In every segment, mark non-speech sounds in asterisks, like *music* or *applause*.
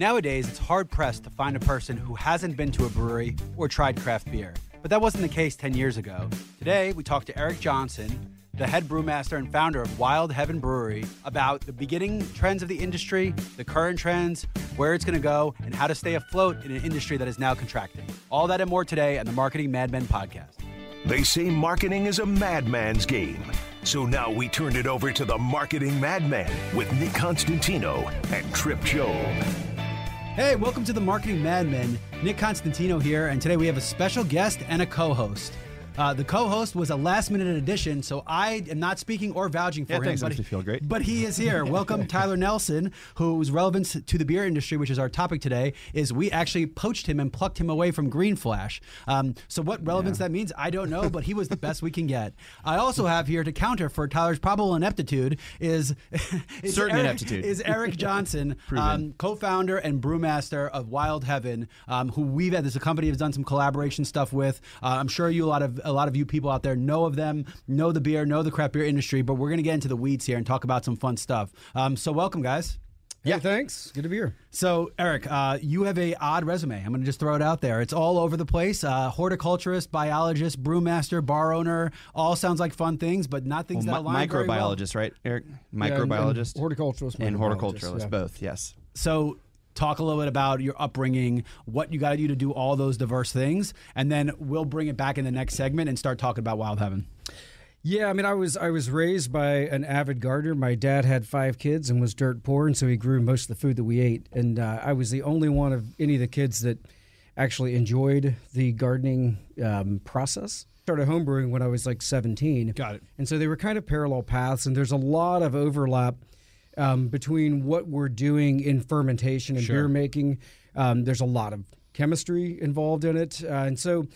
Nowadays, it's hard pressed to find a person who hasn't been to a brewery or tried craft beer. But that wasn't the case 10 years ago. Today, we talked to Eric Johnson, the head brewmaster and founder of Wild Heaven Brewery, about the beginning trends of the industry, the current trends, where it's going to go, and how to stay afloat in an industry that is now contracting. All that and more today on the Marketing Madmen podcast. They say marketing is a madman's game. So now we turn it over to the Marketing Madman with Nick Constantino and Trip Joe. Hey, welcome to the Marketing Madmen. Nick Constantino here, and today we have a special guest and a co host. Uh, the co-host was a last-minute addition, so I am not speaking or vouching for Yeah, him. thanks, but, makes me feel great. but he is here. *laughs* Welcome, Tyler Nelson, whose relevance to the beer industry, which is our topic today, is we actually poached him and plucked him away from Green Flash. Um, so what relevance that means, I don't know, but he was the best we can get. I also have here to counter for Tyler's probable ineptitude is, *laughs* is Certain Eric, ineptitude. is Eric Johnson, *laughs* um, co-founder and brewmaster of Wild Heaven, um, who we've had. This a company has done some collaboration stuff with. Uh, I'm sure you a lot of a lot of you people out there know of them, know the beer, know the craft beer industry. But we're gonna get into the weeds here and talk about some fun stuff. Um, so welcome, guys. Yeah, thanks. Good to be here. So, Eric, uh, you have a odd resume. I'm going to just throw it out there. It's all over the place. Uh, horticulturist, biologist, brewmaster, bar owner. All sounds like fun things, but not things Well, that mi- align very well. microbiologist, right, Eric? Yeah, and- Microbiologist and horticulturalist, and microbiologist, horticulturalist, yeah. both. Yes. So, talk a little bit about your upbringing, what you got to do to do all those diverse things, and then we'll bring it back in the next segment and start talking about Wild Heaven. Yeah, I mean, I was I was raised by an avid gardener. My dad had five kids and was dirt poor, and so he grew most of the food that we ate. And uh, I was the only one of any of the kids that actually enjoyed the gardening um, process. Started homebrewing when I was like 17. Got it. And so they were kind of parallel paths, and there's a lot of overlap um, between what we're doing in fermentation and Sure. beer making. Um, there's a lot of chemistry involved in it, uh, and so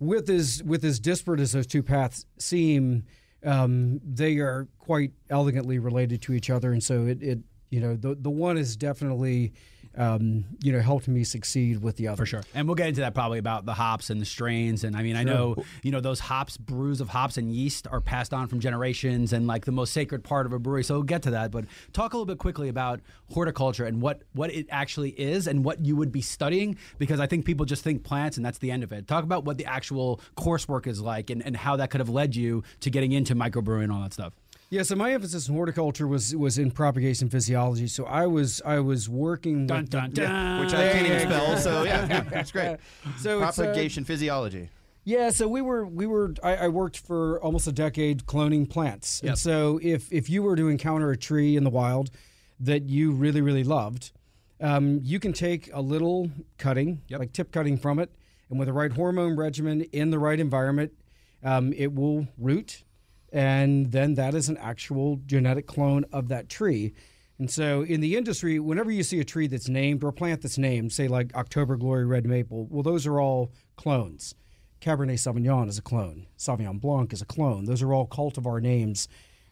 with as with as disparate as those two paths seem, um, they are quite elegantly related to each other, and so it, it you know the the one is definitely um, you know helped me succeed with the other For sure. And we'll get into that probably about the hops and the strains. And I mean, I know, you know, those hops, brews of hops and yeast are passed on from generations and like the most sacred part of a brewery. So we'll get to that. But talk a little bit quickly about horticulture and what, what it actually is and what you would be studying, because I think people just think plants and that's the end of it. Talk about what the actual coursework is like and, and how that could have led you to getting into microbrewing and all that stuff. Yeah, so my emphasis in horticulture was was in propagation physiology. So I was I was working Dun, with dun, dun. Which I can't even spell, so *laughs* yeah, that's great. So it's, uh, Propagation physiology. Yeah, so we were we were I, I worked for almost a decade cloning plants. Yep. And so if if you were to encounter a tree in the wild that you really really loved, um, you can take a little cutting, Yep. like tip cutting from it, and with the right hormone regimen in the right environment, um, it will root, and then that is an actual genetic clone of that tree. And so in the industry, whenever you see a tree that's named or a plant that's named, say like October Glory Red Maple, well, those are all clones. Cabernet Sauvignon is a clone. Sauvignon Blanc is a clone. Those are all cultivar names.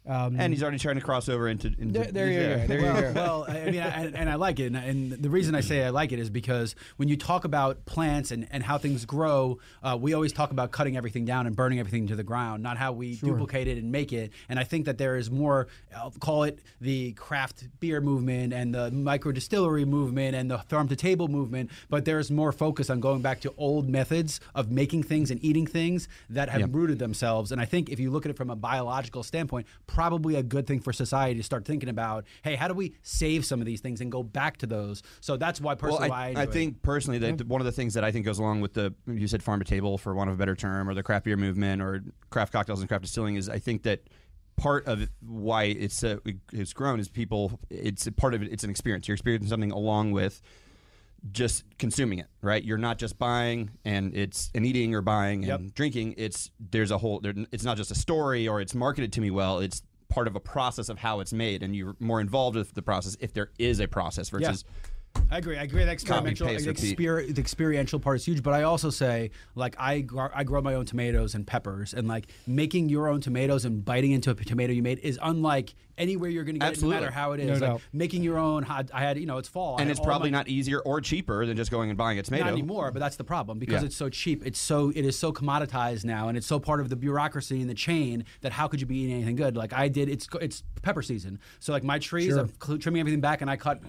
Um, And he's already trying to cross over into. into there, there you go. There well, you go. *laughs* well, I I mean, I, and I like it, and, and the reason I say I like it is because when you talk about plants and, and how things grow, uh, we always talk about cutting everything down and burning everything to the ground, not how we duplicate it and make it. And I think that there is more, I'll call it the craft beer movement and the micro distillery movement and the farm to table movement, but there's more focus on going back to old methods of making things and eating things that have rooted themselves. And I think if you look at it from a biological standpoint, probably a good thing for society to start thinking about. Hey, how do we save some of these things and go back to those? So that's why Well, personally, I, why I, I it. think personally that one of the things that I think goes along with the you said farm to table for want of a better term or the craft beer movement or craft cocktails and craft distilling is I think that part of why it's uh, it's grown is people it's a part of it it's an experience you're experiencing something along with just consuming it right? You're not just buying and it's and eating or buying and Yep. drinking. It's there's a whole there, it's not just a story or it's marketed to me well. It's part of a process of how it's made and you're more involved with the process if there is a process versus I agree. I agree. The experiential, paste, the, repeat. exper- the experiential part is huge. But I also say, like, I gr- I grow my own tomatoes and peppers, and like making your own tomatoes and biting into a tomato you made is unlike anywhere you're going to get it, no Absolutely. matter how it is. No like doubt. making your own. hot- I had, you know, it's fall, and it's probably my- not easier or cheaper than just going and buying a tomato. Not anymore, but that's the problem because Yeah. it's so cheap. It's so it is so commoditized now, and it's so part of the bureaucracy and the chain that how could you be eating anything good? Like I did, it's it's pepper season, so like my trees, Sure. I'm cl- trimming everything back, and I cut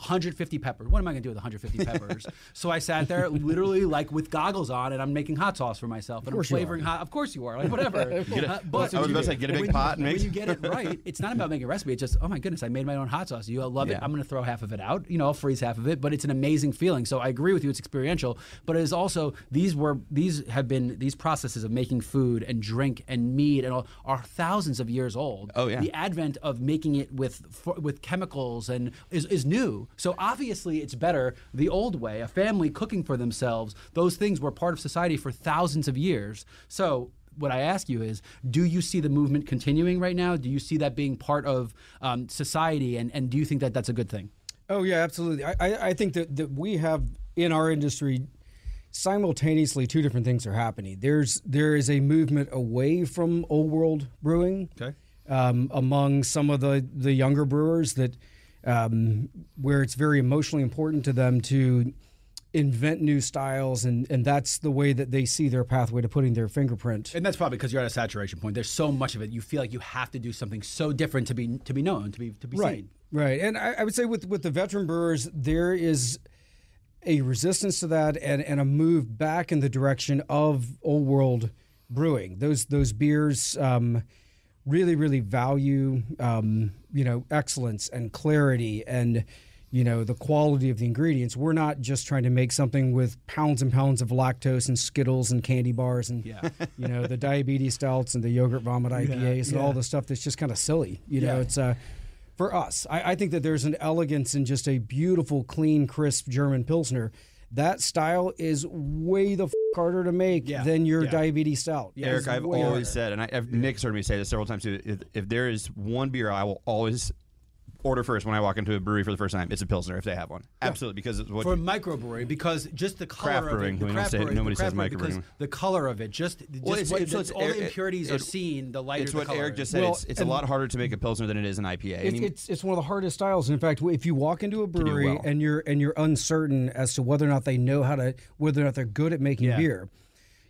150 peppers. What am I going to do with 150 *laughs* peppers? so I sat there literally like with goggles on and I'm making hot sauce for myself and I'm course you are. flavoring hot. Of course you are. Like whatever. *laughs* Uh, I was about to say, get a big when, pot and make when you get it *laughs* right, it's not about making a recipe. It's just, oh my goodness, I made my own hot sauce. You love it. I'm going to throw half of it out. You know, I'll freeze half of it, but it's an amazing feeling. So I agree with you. It's experiential, but it is also these were these have been these processes of making food and drink and meat and all are thousands of years old. Oh, yeah. The advent of making it with for, with chemicals and is, is new. So obviously it's better the old way, a family cooking for themselves. Those things were part of society for thousands of years. So what I ask you is, do you see the movement continuing right now? Do you see that being part of um, society, and, and do you think that that's a good thing? Oh yeah, absolutely. I, I, I think that, that we have in our industry simultaneously two different things are happening. There's there is a movement away from old world brewing Okay. um, among some of the the younger brewers that um, where it's very emotionally important to them to invent new styles and and that's the way that they see their pathway to putting their fingerprint. And that's probably because you're at a saturation point. There's so much of it. You feel like you have to do something so different to be to be known, to be to be right seen. right and I, I would say with with the veteran brewers there is a resistance to that and and a move back in the direction of old world brewing those those beers um, really really value um, you know excellence and clarity and you know the quality of the ingredients we're not just trying to make something with pounds and pounds of lactose and skittles and candy bars and Yeah. *laughs* you know the diabetes stouts and the yogurt vomit ipas and yeah. all the stuff that's just kind of silly you know it's uh for us I, I think that there's an elegance in just a beautiful clean crisp german pilsner that style is way the f- harder to make Yeah. than your Yeah. diabetes stout Yeah. Eric, I've always harder. said, and I, I've, Nick's heard me say this several times too. If, if there is one beer I will always order first when I walk into a brewery for the first time, it's a pilsner if they have one. Absolutely, because it's what for microbrewery because just the color Craft of brewing, it, the craft brewing, nobody says microbrewing. the color of it, just, just Well, it's- what, it's- it's- all the it- impurities are seen, the lighter it's the what color Eric just said. Well, it's it's a lot harder to make a pilsner than it is an IPA. It's, it's it's one of the hardest styles. In fact, if you walk into a brewery well. and you're and you're uncertain as to whether or not they know how to whether or not they're good at making Yeah. beer,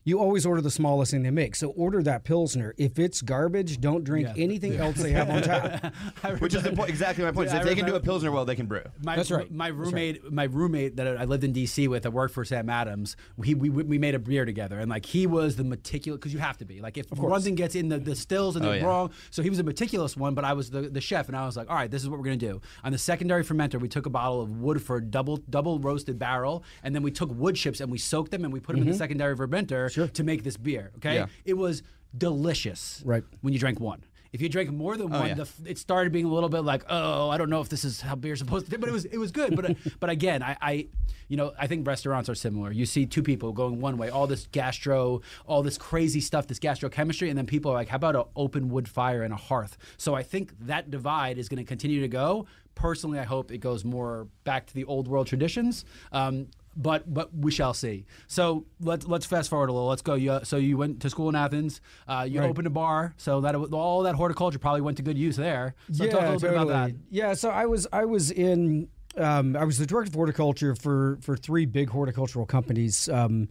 you always order the smallest thing they make. So order that pilsner. If it's garbage, don't drink Yeah. anything else they have on tap. *laughs* *laughs* which is the point, exactly my point. Is Yeah, if I they can do a remember- pilsner well, they can brew. My, That's right. My That's roommate, my roommate that I lived in D.C. with, that worked for Sam Adams. He, we we made a beer together, and like he was the meticulous because you have to be like if one thing gets in the, the stills and Oh, they're yeah. wrong. So he was a meticulous one, but I was the, the chef, and I was like, all right, this is what we're gonna do. On the secondary fermenter, we took a bottle of Woodford double double roasted barrel, and then we took wood chips and we soaked them and we put them in the mm-hmm. secondary fermenter to make this beer. Okay, Yeah. it was delicious. Right. when you drank one. If you drank more than one, yeah. f- it started being a little bit like, oh, I don't know if this is how beer's supposed to. Be. But it was it was good. But *laughs* but again, I, I you know I think restaurants are similar. You see two people going one way, all this gastro, all this crazy stuff, this gastrochemistry, and then people are like, how about an open wood fire and a hearth? So I think that divide is going to continue to go. Personally, I hope it goes more back to the old world traditions. Um, but but we shall see. So let's let's fast forward a little. Let's go. You, so you went to school in Athens. Uh, you Right. opened a bar. So that all that horticulture probably went to good use there. So talk a little bit about that. Yeah, so I was I was in um, I was the director of horticulture for for three big horticultural companies. Um,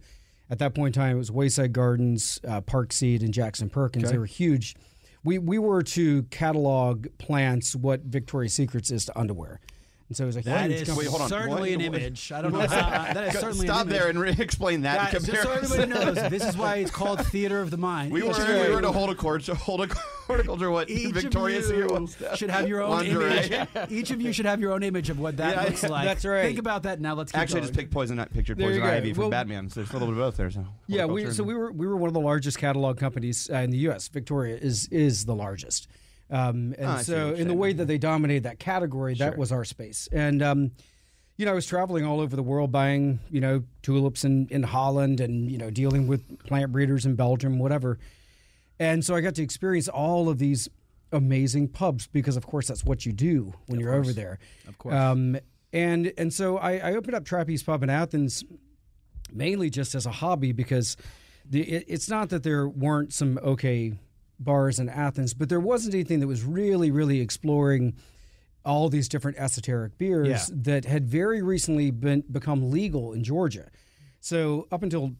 at that point in time, it was Wayside Gardens, uh, Park Seed, and Jackson Perkins. They were huge. We we were to catalog plants what Victoria's Secrets is to underwear, and so it was a That huge is company. Wait, hold on. certainly What? an image. I don't know. How, that is certainly Stop an image. there and re- explain that. Guys, just so everybody *laughs* knows, this is why it's called theater of the mind. We were, Each of we you- were to hold a court, hold a horticulture. What Each Victoria's of you should have your own Lingerie. image. *laughs* Each of you should have your own image of what that Yeah, looks like. that's right. Think about that now. Let's keep Actually, going. just pick poison. Pictured There poison ivy from Well- Batman. So there's a little bit of both there. So Yeah, we so we were we were one of the largest catalog companies uh, in the U.S. Victoria is is the largest, um, and Oh, so in the way that they dominated that category, that was our space. And um, you know, I was traveling all over the world buying you know tulips in in Holland and you know dealing with plant breeders in Belgium, whatever. And so I got to experience all of these amazing pubs because, of course, that's what you do when you're over there. Of course. Um, and and so I, I opened up Trapeze Pub in Athens mainly just as a hobby because the, it, it's not that there weren't some okay bars in Athens, but there wasn't anything that was really, really exploring all these different esoteric beers Yeah. that had very recently been become legal in Georgia. So up until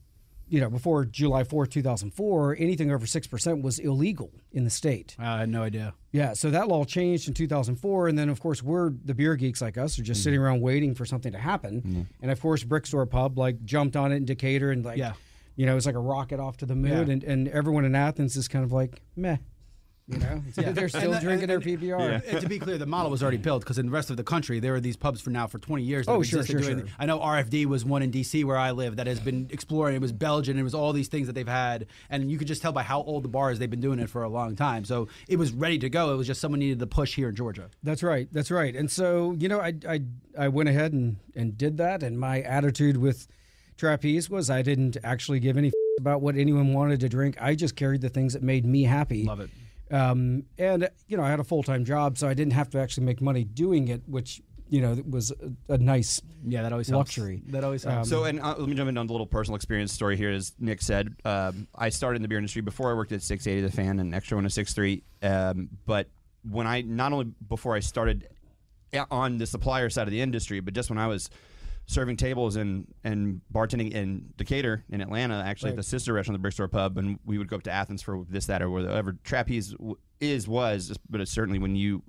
you know, before July 4th, 2004, anything over 6% was illegal in the state. I had no idea. Yeah, so that law changed in 2004. And then, of course, we're the beer geeks like us are just mm-hmm. sitting around waiting for something to happen. Mm-hmm. And of course, Brickstore Pub like jumped on it in Decatur and like, Yeah. You know, it's like a rocket off to the moon. Yeah. And, and everyone in Athens is kind of like, meh. You know, *laughs* they're still And- drinking their and- PBR. And to be *laughs* clear, the model was already built because in the rest of the country, there are these pubs for now for 20 years. that Oh, sure, sure, doing- sure. I know RFD was one in DC where I live that has been exploring. It was Belgian. It was all these things that they've had, and you could just tell by how old the bar is. They've been doing it for a long time, so it was ready to go. It was just someone needed the push here in Georgia. That's right. That's right. And so, you know, I I, I went ahead and, and did that. And my attitude with trapeze was I didn't actually give any f- about what anyone wanted to drink. I just carried the things that made me happy. Love it. Um, and you know, I had a full time job, so I didn't have to actually make money doing it, which you know was a, a nice Yeah, that always helps. luxury. That always helps. So, and uh, let me jump into a little personal experience story here. As Nick said, um, I started in the beer industry before I worked at 680 The Fan and Extra 1063. Um, but when I, not only before I started on the supplier side of the industry, but just when I was serving tables and, and bartending in Decatur, in Atlanta, actually at the sister restaurant, the Brickstore Pub, and we would go up to Athens for this, that, or whatever. Trapeze w- is, was, but it's certainly when you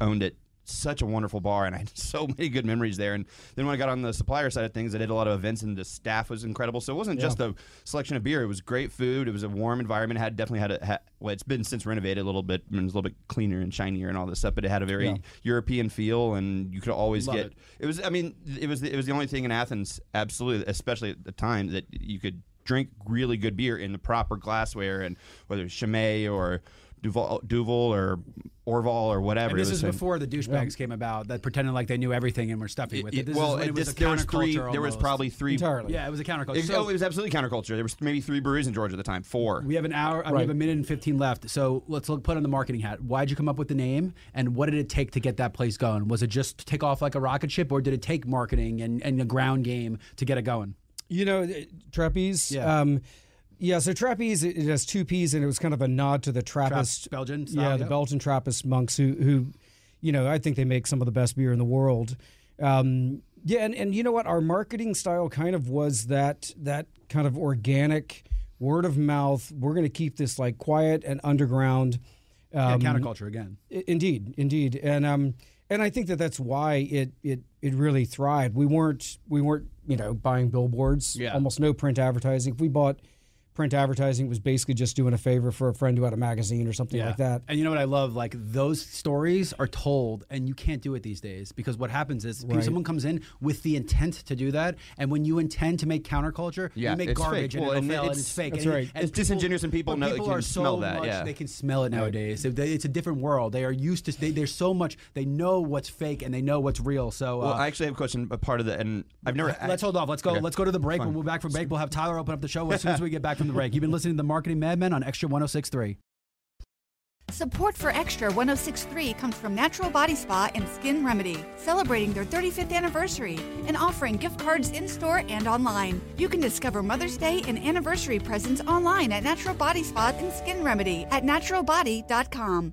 owned it, such a wonderful bar, and I had *laughs* so many good memories there. And then when I got on the supplier side of things, I did a lot of events, and the staff was incredible. So it wasn't just a selection of beer; it was great food. It was a warm environment. It had definitely had a ha- well, it's been since renovated a little bit, and it's a little bit cleaner and shinier and all this stuff. But it had a very Yeah. European feel, and you could always Love get. it. It was, I mean, it was the, it was the only thing in Athens, absolutely, especially at the time, that you could drink really good beer in the proper glassware, and whether it's Chimay or Duvel, Duvel or Orval or whatever. And this it is was before the douchebags came about that pretended like they knew everything and were stuffing with it. it- This well, is when it it was just- a there was three. counterculture There was probably three. entirely. Yeah, it was a counterculture. It, So- oh, it was absolutely counterculture. There was maybe three breweries in Georgia at the time. Four. We have an hour. uh, We have a minute and fifteen left. So let's look, put on the marketing hat. Why'd you come up with the name, and what did it take to get that place going? Was it just take off like a rocket ship, or did it take marketing and, and a ground game to get it going? You know, it- trapeze. Yeah. Um, yeah. So trapeze, it, has two P's, and it was kind of a nod to the Trappist, Belgian style, yeah, the yep. Belgian Trappist monks who, who, you know, I think they make some of the best beer in the world. Um, yeah, and, and you know what? Our marketing style kind of was that that kind of organic, word of mouth. We're going to keep this like quiet and underground. Um, yeah, counterculture again. Indeed, indeed, and um, and I think that that's why it it it really thrived. We weren't we weren't you know buying billboards. Yeah. Almost no print advertising. If we bought print advertising, was basically just doing a favor for a friend who had a magazine or something like that. And you know what I love? Like those stories are told, and you can't do it these days because what happens is people- Right. someone comes in with the intent to do that, and when you intend to make counterculture, Yeah, you make it's garbage fake. and Well, it'll and fail and it's- it's fake. that's and, right. and It's disingenuous and people know- people can are so smell that, much- yeah. they can smell it nowadays. They- they- It's a different world. They are used to. They, there's so much. They know what's fake and they know what's real. So well, uh, I actually have a question. A part of the and I've never. Let's hold off. Let's go. Okay. Let's go to the break. Fine. When we're back from break, we'll have Tyler open up the show as soon as we get back from the break. You've been listening to the Marketing Madmen on Extra 1063. Support for Extra 1063 comes from Natural Body Spa and Skin Remedy, celebrating their 35th anniversary and offering gift cards in store and online. You can discover Mother's Day and anniversary presents online at Natural Body Spa and Skin Remedy at naturalbody.com.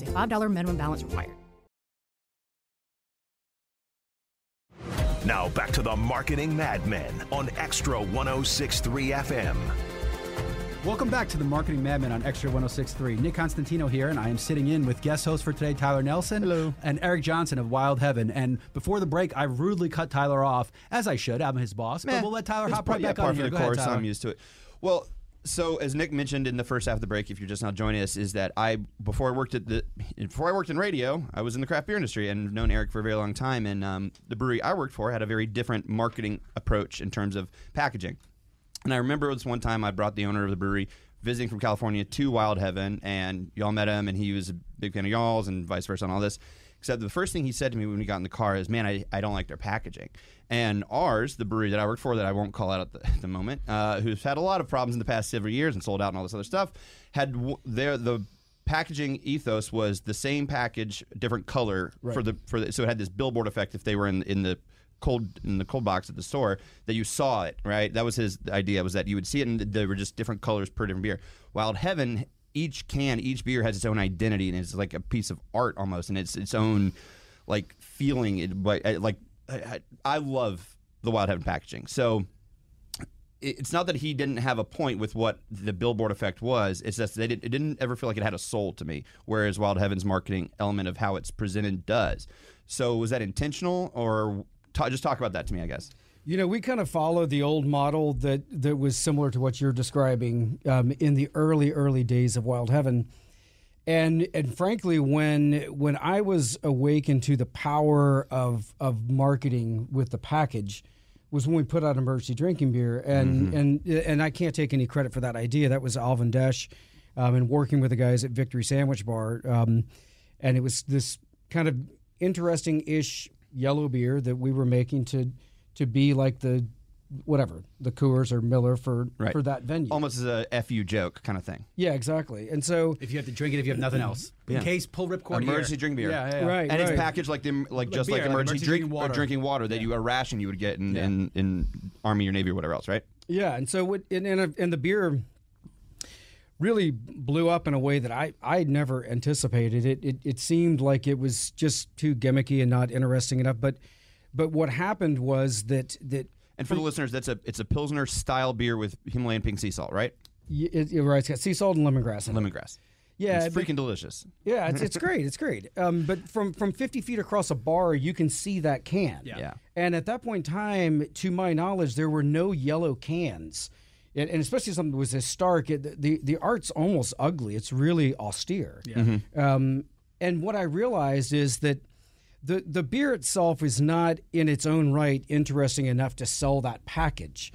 a $5 minimum balance required. Now back to the Marketing Madmen on Extra 1063 FM. Welcome back to the Marketing Madmen on Extra 1063. Nick Constantino here, and I am sitting in with guest host for today, Tyler Nelson. Hello. And Eric Johnson of Wild Heaven. And before the break, I rudely cut Tyler off, as I should. I'm his boss. Meh. But we'll let Tyler It's hop right back par on for here. the Go ahead, course. Tyler. I'm used to it. Well, so as Nick mentioned in the first half of the break, if you're just now joining us, is that I before I worked at the before I worked in radio, I was in the craft beer industry and known Eric for a very long time. And um, the brewery I worked for had a very different marketing approach in terms of packaging. And I remember this one time I brought the owner of the brewery visiting from California to Wild Heaven, and y'all met him, and he was a big fan of y'all's, and vice versa, and all this. Except the first thing he said to me when we got in the car is, "Man, I, I don't like their packaging." And ours, the brewery that I work for, that I won't call out at the, *laughs* at the moment, uh, who's had a lot of problems in the past several years and sold out and all this other stuff, had w- their the packaging ethos was the same package, different color for the for the, so it had this billboard effect if they were in in the cold in the cold box at the store that you saw it right. That was his idea was that you would see it and there were just different colors per different beer. Wild Heaven, each can, each beer has its own identity and it's like a piece of art almost, and it's its own like feeling. It uh, like I- like I, love the Wild Heaven packaging so it's not that he didn't have a point with what the billboard effect was. It's just they did, it didn't ever feel like it had a soul to me. Whereas Wild Heaven's marketing element of how it's presented does. So was that intentional, or ta- just talk about that to me? I guess. You know, we kind of followed the old model that that was similar to what you're describing um, in the early early days of Wild Heaven, and and frankly, when when I was awakened to the power of of marketing with the package, was when we put out emergency drinking beer, and and and I can't take any credit for that idea. That was Alvin Desch, um, and working with the guys at Victory Sandwich Bar, um, and it was this kind of interesting ish yellow beer that we were making to to be like the whatever the Coors or Miller for Right. for that venue. Almost as a fu joke kind of thing. Yeah, exactly. And so If you have to drink it, if you have nothing else, in case pull ripcord Emergency here. drink beer. Yeah, yeah, yeah. Right. And it's packaged like the like just beer, like like emergency emergency drink drinking or water. drinking water that you a ration you would get in, Yeah. in in Army or Navy or whatever else, right? yeah, and so what and and, and the beer really blew up in a way that I I never anticipated. It, it it seemed like it was just too gimmicky and not interesting enough. But but what happened was that that And for the listeners, that's a it's a pilsner style beer with Himalayan pink sea salt, right? y- it, it, right, it's got sea salt and lemongrass in it. Lemongrass. Yeah, it's but- freaking delicious. Yeah, it's, it's *laughs* great. It's great. Um, but from from 50 feet across a bar, you can see that can. Yeah. Yeah. And at that point in time, to my knowledge, there were no yellow cans. And, and especially something that was this stark, it, the, the art's almost ugly. It's really austere. Yeah. Um, and what I realized is that the, the beer itself is not in its own right interesting enough to sell that package.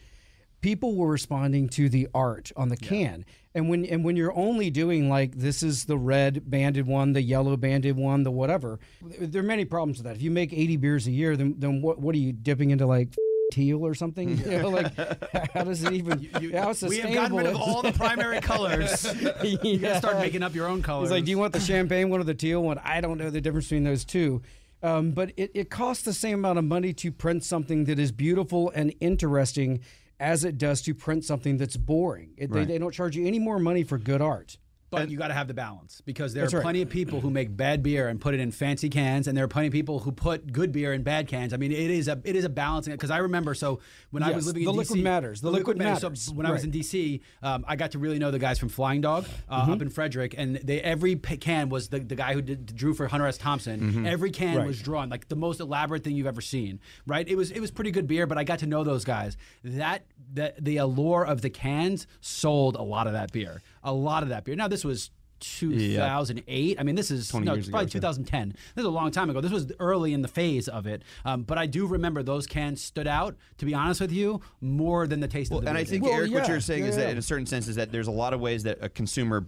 People were responding to the art on the can. And when and when you're only doing like this is the red banded one, the yellow banded one, the whatever, there are many problems with that. If you make 80 beers a year, then then what what are you dipping into like *laughs* teal or something? You know, like *laughs* how does it even how we have gotten rid of all the primary colors. *laughs* You gotta start making up your own colors. He's like, "Do you want the champagne one or the teal one?" I don't know the difference between those two. Um, but it, it costs the same amount of money to print something that is beautiful and interesting as it does to print something that's boring. It, they, they don't charge you any more money for good art. But you got to have the balance because there are right. plenty of people who make bad beer and put it in fancy cans, and there are plenty of people who put good beer in bad cans. I mean, it is a it is a balancing. Because I remember, so when I was living in the in liquid DC, matters. The liquid matters. So when I was in DC, um, I got to really know the guys from Flying Dog uh, Mm-hmm. up in Frederick, and they every can was the, the guy who did, drew for Hunter S. Thompson. Mm-hmm. Every can Right. was drawn like the most elaborate thing you've ever seen. Right? It was it was pretty good beer, but I got to know those guys. That that the allure of the cans sold a lot of that beer. A lot of that beer. Now this was. 2008. I mean, this is no, years ago, probably too. 2010. This is a long time ago. This was early in the phase of it. Um, but I do remember those cans stood out. To be honest with you, more than the taste Well, of the beer. and beer I think. Well, Eric, what you're saying yeah, is yeah. that in a certain sense is that there's a lot of ways that a consumer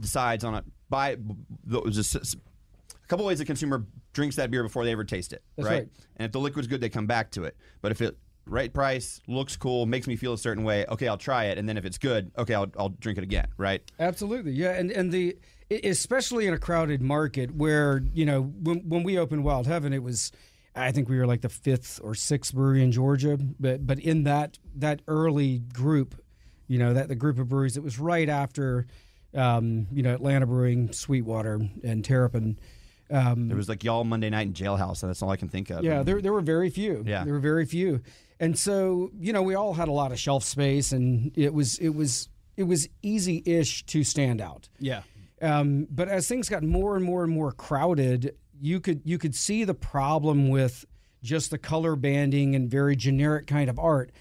decides on a buy. There's just a couple ways a consumer drinks that beer before they ever taste it, right? right. And if the liquid's good, they come back to it. But if it right price, looks cool, makes me feel a certain way, okay, I'll try it. And then if it's good, okay, I'll, I'll drink it again, right? Absolutely, yeah, and and the especially in a crowded market where you know when when we opened Wild Heaven, it was I think we were like the fifth or sixth brewery in Georgia, but but in that that early group, you know that the group of breweries, it was right after, um, you know Atlanta Brewing, Sweetwater, and Terrapin. Um, There was like y'all Monday night in Jailhouse, and that's all I can think of. yeah, there there were very few. Yeah. there were very few, and so you know we all had a lot of shelf space, and it was it was it was easy-ish to stand out. yeah. Um, but as things got more and more and more crowded, you could you could see the problem with just the color banding and very generic kind of art.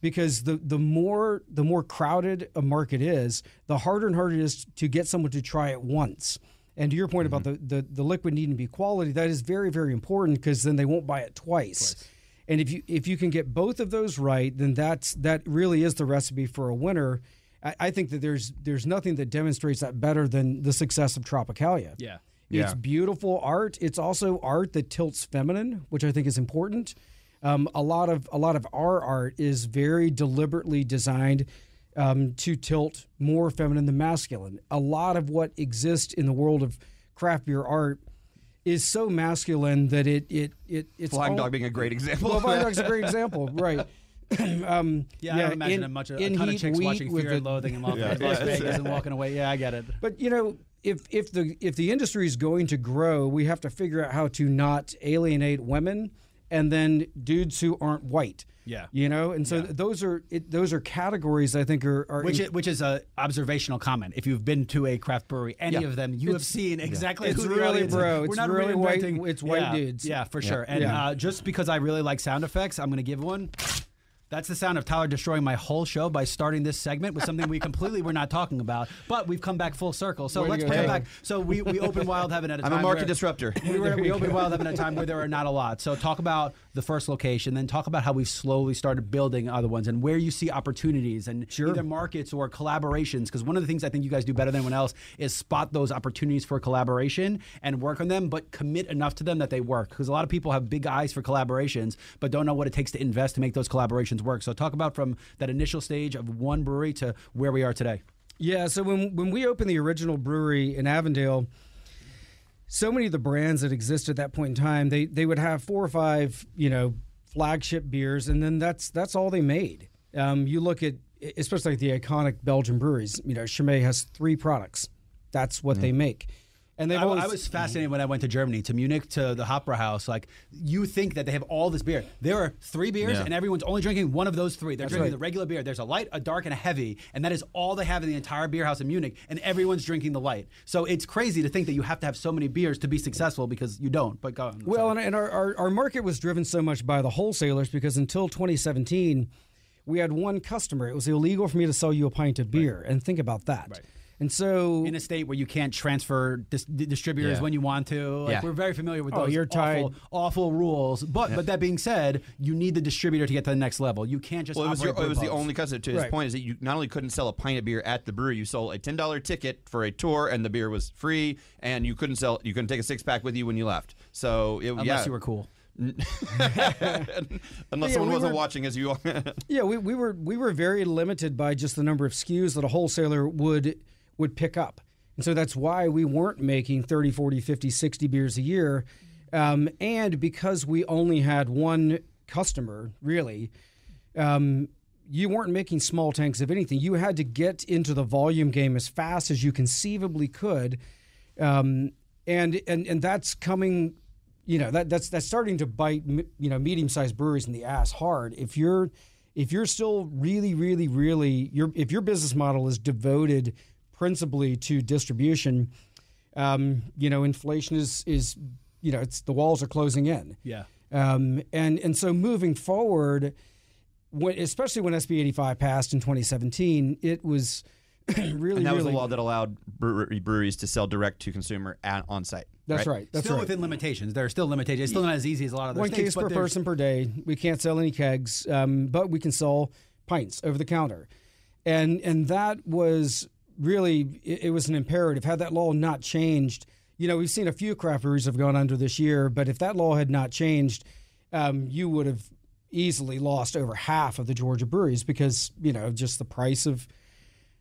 Because the, the more the more crowded a market is, the harder and harder it is to get someone to try it once. And to your point about the, the, the liquid needing to be quality, that is very, very important because then they won't buy it twice. And if you if you can get both of those right, then that's that really is the recipe for a winner. I, I think that there's there's nothing that demonstrates that better than the success of Tropicalia. Yeah. Yeah. It's beautiful art. It's also art that tilts feminine, which I think is important. Um, a lot of a lot of our art is very deliberately designed um, to tilt more feminine than masculine. A lot of what exists in the world of craft beer art is so masculine that it it it it's Flying all- Dog being a great example. Well, of Flying. Dog's a great *laughs* example, right? *clears throat* um, Yeah, I don't imagine in- a much a in ton of chicks watching with Fear and Loathing *laughs* in Las, Yeah. Las Yeah. Vegas and walking away. Yeah, I get it. But you know, if if the if the industry is going to grow, we have to figure out how to not alienate women and then dudes who aren't white. Yeah. you know, and so those are it, those are categories I think are, are Which is, which is a observational comment. If you've been to a craft brewery, any Yeah. of them, you have seen exactly It's who really, bro, We're not really white- it's white yeah, dudes. Yeah, for sure. And Yeah. Uh, just because I really like sound effects, I'm going to give one. That's the sound of Tyler destroying my whole show by starting this segment with something we *laughs* completely were not talking about, but we've come back full circle. So Way to let's go, bring it back. So we, we opened Wild Heaven at a *laughs* I'm a market where- disruptor. *laughs* we, were, we opened Wild Heaven at a time where there are not a lot. So talk about the first location, then talk about how we've slowly started building other ones and where you see opportunities and either markets or collaborations. Because one of the things I think you guys do better than anyone else is spot those opportunities for collaboration and work on them, but commit enough to them that they work. Because a lot of people have big eyes for collaborations, but don't know what it takes to invest to make those collaborations work. So talk about from that initial stage of one brewery to where we are today. Yeah, so when when we opened the original brewery in Avondale, so many of the brands that existed at that point in time, they they would have four or five, you know, flagship beers, and then that's that's all they made. Um, you look at especially like the iconic Belgian breweries. You know, Chimay has three products. That's what they make, and they've I, always I was fascinated when I went to Germany, to Munich, to the Hofbräuhaus. Like, you think that they have all this beer. There are three beers, Yeah. and everyone's only drinking one of those three. They're drinking right. the regular beer. There's a light, a dark, and a heavy, and that is all they have in the entire beer house in Munich, and everyone's drinking the light. So it's crazy to think that you have to have so many beers to be successful because you don't. But go on. Well, and, and our, our, our market was driven so much by the wholesalers because until 2017, we had one customer. It was illegal for me to sell you a pint of beer. And think about that. Right. And so in a state where you can't transfer dis- distributors Yeah. when you want to, like Yeah. we're very familiar with Oh, those you're awful, tied. awful rules. But but that being said, you need the distributor to get to the next level. You can't just Well, it was, your, operate it was the only customer. To his Right. point is that you not only couldn't sell a pint of beer at the brewery, you sold a ten dollar ticket for a tour, and the beer was free, and you couldn't sell. You couldn't take a six pack with you when you left. So it, unless yeah, you were cool. *laughs* unless Yeah, someone we wasn't were- watching as you. Are. *laughs* yeah, we, we were we were very limited by just the number of SKUs that a wholesaler would would pick up. And so that's why we weren't making 30, 40, 50, 60 beers a year. Um, and because we only had one customer, really, um, you weren't making small tanks of anything. You had to get into the volume game as fast as you conceivably could. Um, and, and, and that's coming you know that that's that's starting to bite you know medium sized breweries in the ass hard. If you're if you're still really really really your if your business model is devoted principally to distribution, um, you know inflation is is you know it's the walls are closing in. Yeah. Um, and and so moving forward, when, especially when SB 85 passed in 2017, it was *clears throat* really and that was really the law that allowed brewery, breweries to sell direct to consumer at, on site. that's right. That's still right. within limitations. There are still limitations. It's still not as easy as a lot of those one states, case but per person per day. We can't sell any kegs, um, but we can sell pints over the counter, and and that was really it, it was an imperative. Had that law not changed, you know, we've seen a few craft breweries have gone under this year, but if that law had not changed, um, you would have easily lost over half of the Georgia breweries because you know just the price of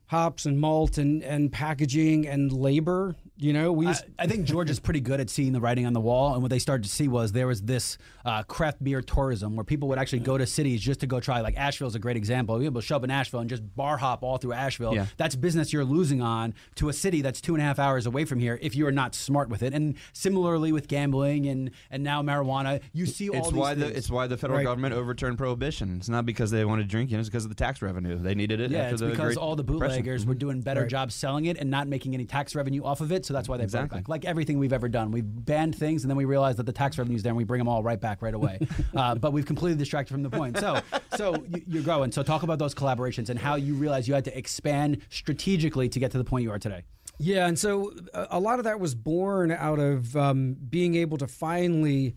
hops and malt and, and packaging and labor. You know, we I, used, I think Georgia's pretty good at seeing the writing on the wall, and what they started to see was there was this uh, craft beer tourism where people would actually go to cities just to go try. Like Asheville's a great example. You're able to show up in Asheville and just bar hop all through Asheville. Yeah. That's business you're losing on to a city that's two and a half hours away from here if you are not smart with it. And similarly with gambling and and now marijuana, you see all It's these why things. the it's why the federal Right. government overturned prohibition. It's not because they wanted drinking; it's because of the tax revenue. They needed it. yeah, after it's the because Great all the Depression. bootleggers were doing better jobs selling it and not making any tax revenue off of it. So that's why they brought Exactly. it back. Like everything we've ever done, we've banned things and then we realize that the tax revenue's there and we bring them all right back right away. *laughs* uh, but we've completely distracted from the point. So, so you- you're growing. So talk about those collaborations and how you realize you had to expand strategically to get to the point you are today. Yeah, and so a a lot of that was born out of um, being able to finally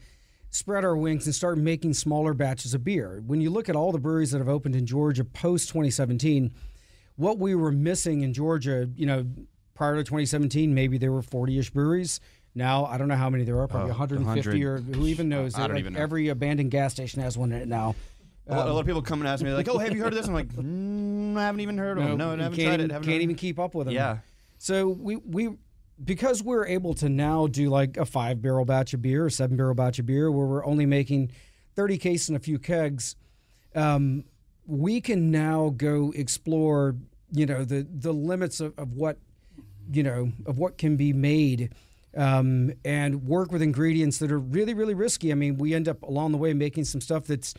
spread our wings and start making smaller batches of beer. When you look at all the breweries that have opened in Georgia post 2017, what we were missing in Georgia, you know, prior to 2017, maybe there were 40 ish breweries. Now I don't know how many there are, probably Oh, 150 or who even knows. I don't Like, even know. Every abandoned gas station has one in it now. a, lot, a lot of people come and ask me like, "Oh, have you heard of this?" I'm like, *laughs* mm, "I haven't even heard of them. No, I haven't tried even, it. Haven't can't heard even it." keep up with them. Yeah. So we we because we're able to now do like a five barrel batch of beer or seven barrel batch of beer where we're only making 30 cases and a few kegs, um, we can now go explore, you know, the the limits of, of what, you know, of what can be made. Um, and work with ingredients that are really, really risky. I mean, we end up along the way making some stuff that's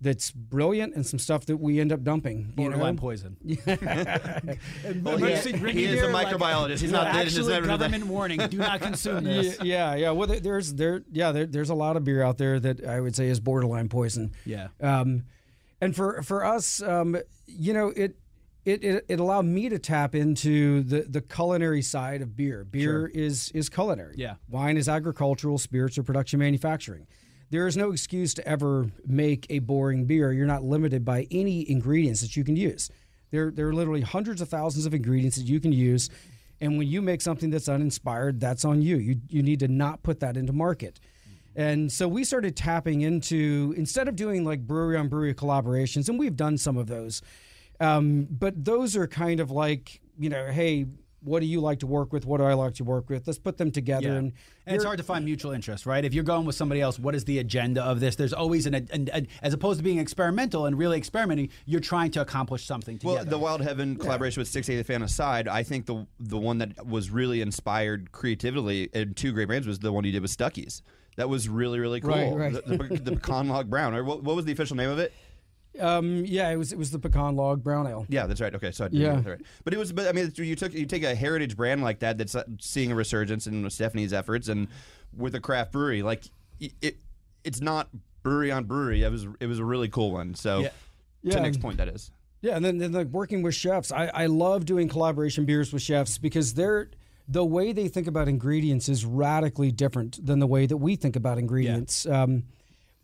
that's brilliant and some stuff that we end up dumping. You Borderline know? poison. *laughs* Well, *laughs* he, he is a microbiologist. He's not. He's Actually, never did government warning: do not consume Yeah, *laughs* this. yeah, yeah. Well, there- there's there, yeah, there, there's a lot of beer out there that I would say is borderline poison. Yeah. Um, and for for us, um, you know, it, it it it allowed me to tap into the the culinary side of beer. Beer is is culinary. Yeah. Wine is agricultural. Spirits are production manufacturing. There is no excuse to ever make a boring beer. You're not limited by any ingredients that you can use. There, there are literally hundreds of thousands of ingredients that you can use. And when you make something that's uninspired, that's on you. You, you need to not put that into market. And so we started tapping into, instead of doing like brewery on brewery collaborations, and we've done some of those, um, but those are kind of like, you know, hey, what do you like to work with? What do I like to work with? Let's put them together. Yeah. And, And it's hard to find mutual interest, right? If you're going with somebody else, what is the agenda of this? There's always an, an, an as opposed to being experimental and really experimenting, you're trying to accomplish something together. Well, the Wild Heaven collaboration with Six Eighty Fan aside, I think the the one that was really inspired creatively in two great brands was the one you did with Stuckey's. That was really really cool. Right, right. The, the, the pecan log brown. Or what, what was the official name of it? Um, yeah, it was it was the pecan log brown ale. Yeah, that's right. Okay, so I did Yeah. right. But it was, but I mean, you took you take a heritage brand like that that's uh, seeing a resurgence in Stephanie's efforts, and with a craft brewery, like it, it it's not brewery on brewery. It was it was a really cool one. So Yeah. to Yeah. Nick's point, that is. Yeah, and then, then like working with chefs. I, I love doing collaboration beers with chefs because they're the way they think about ingredients is radically different than the way that we think about ingredients. Um,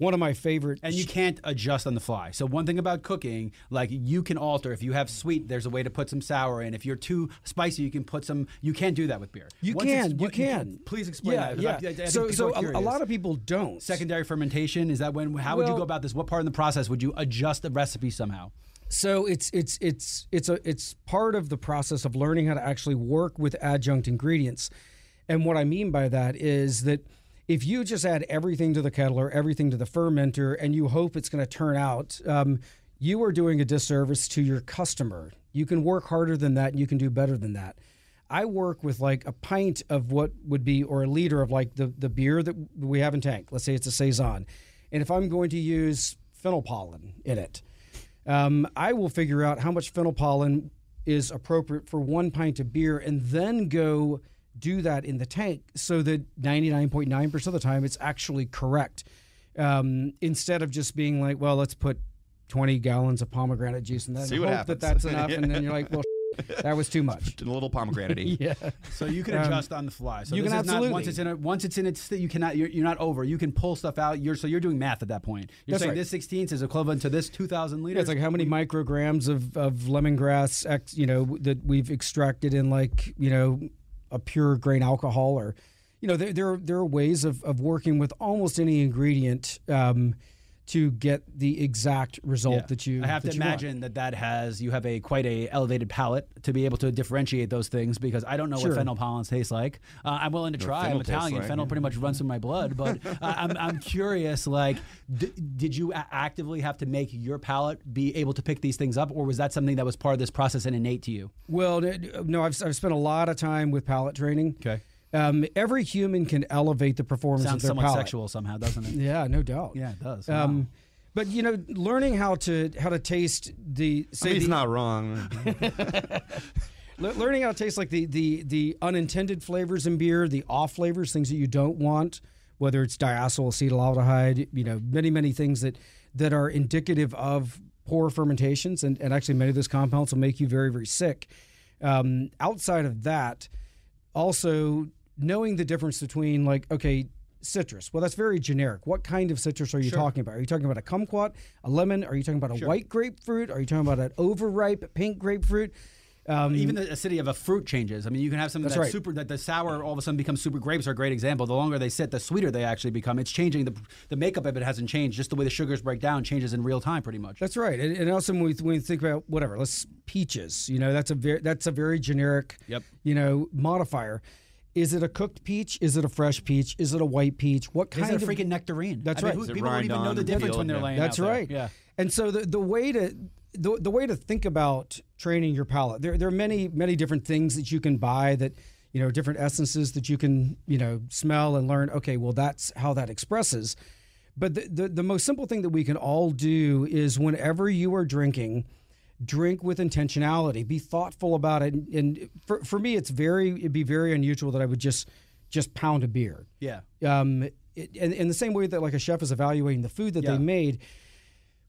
one of my favorite and you can't adjust on the fly. So one thing about cooking, like you can alter. If you have sweet, there's a way to put some sour in. If you're too spicy, you can put some. You can't do that with beer. you Once can you can Please explain yeah that. yeah. I- I- so so a, a lot of people don't secondary fermentation is that when? How would you go about this? What part in the process would you adjust the recipe somehow? So it's it's it's it's a it's part of the process of learning how to actually work with adjunct ingredients. And what I mean by that is that if you just add everything to the kettle or everything to the fermenter and you hope it's going to turn out, um, you are doing a disservice to your customer. You can work harder than that and you can do better than that. I work with like a pint of what would be, or a liter of like the, the beer that we have in tank. Let's say it's a Saison. And if I'm going to use fennel pollen in it, um, I will figure out how much fennel pollen is appropriate for one pint of beer and then go do that in the tank so that 99.9% of the time it's actually correct. Um, instead of just being like, well, let's put 20 gallons of pomegranate juice and then See hope what that happens. that's *laughs* enough. and then you're like, well, *laughs* that was too much. A little pomegranate *laughs* Yeah. So you can adjust on the fly. So Um, you this can is not once it's in a, once it's in its you cannot you're, you're not over. You can pull stuff out. You're so you're doing math at that point. You're That's saying right. this 16th is equivalent to this 2,000 liters. Yeah, it's like how many micrograms of, of lemongrass, ex, you know, that we've extracted in like, you know, a pure grain alcohol or, you know, there, there, are, there are ways of, of working with almost any ingredient um, to get the exact result Yeah. that you I have to that you want. imagine that that has you have a quite a elevated palate to be able to differentiate those things because I don't know Sure. what fennel pollen tastes like. Uh, I'm willing to try. I'm Italian. like, fennel yeah. pretty much runs through my blood, but uh, *laughs* I'm I'm curious. Like, d- did you a- actively have to make your palate be able to pick these things up, or was that something that was part of this process and innate to you? Well, no, I've, I've spent a lot of time with palate training. Okay. Um, every human can elevate the performance Sounds of their somewhat palate. sexual somehow, doesn't it? *laughs* Yeah, no doubt. Yeah, it does. Um, but you know, learning how to how to taste the I mean, he's the, not wrong. *laughs* *laughs* Learning how to taste like the the the unintended flavors in beer, the off flavors, things that you don't want, whether it's diacetyl acetaldehyde, you know, many many things that that are indicative of poor fermentations, and, and actually many of those compounds will make you very very sick. Um, outside of that, also knowing the difference between like okay citrus well that's very generic what kind of citrus are you talking about are you talking about a kumquat a lemon are you talking about a white grapefruit are you talking about an overripe pink grapefruit Um, Even the acidity of a fruit changes. I mean, you can have something That's that's right. super that the sour all of a sudden becomes super. Grapes are a great example. The longer they sit, the sweeter they actually become. It's changing. the The makeup of it hasn't changed. Just the way the sugars break down changes in real time, pretty much. That's right, and, and also when we, when we think about whatever, let's peaches. You know, that's a very that's a very generic, Yep. you know, modifier. Is it a cooked peach? Is it a fresh peach? Is it a white peach? What kind it of a freaking nectarine? That's I right. who- Is it people don't even know the the difference field? when they're Yeah. laying That's out there. right. Yeah. And so the, the way to the, the way to think about training your palate, there, there are many many different things that you can buy that you know different essences that you can you know smell and learn. Okay, well that's how that expresses. But the, the, the most simple thing that we can all do is whenever you are drinking, drink with intentionality. Be thoughtful about it. And for, for me, it's very it'd be very unusual that I would just just pound a beer. Yeah. Um, it, in, in the same way that like a chef is evaluating the food that Yeah. they made,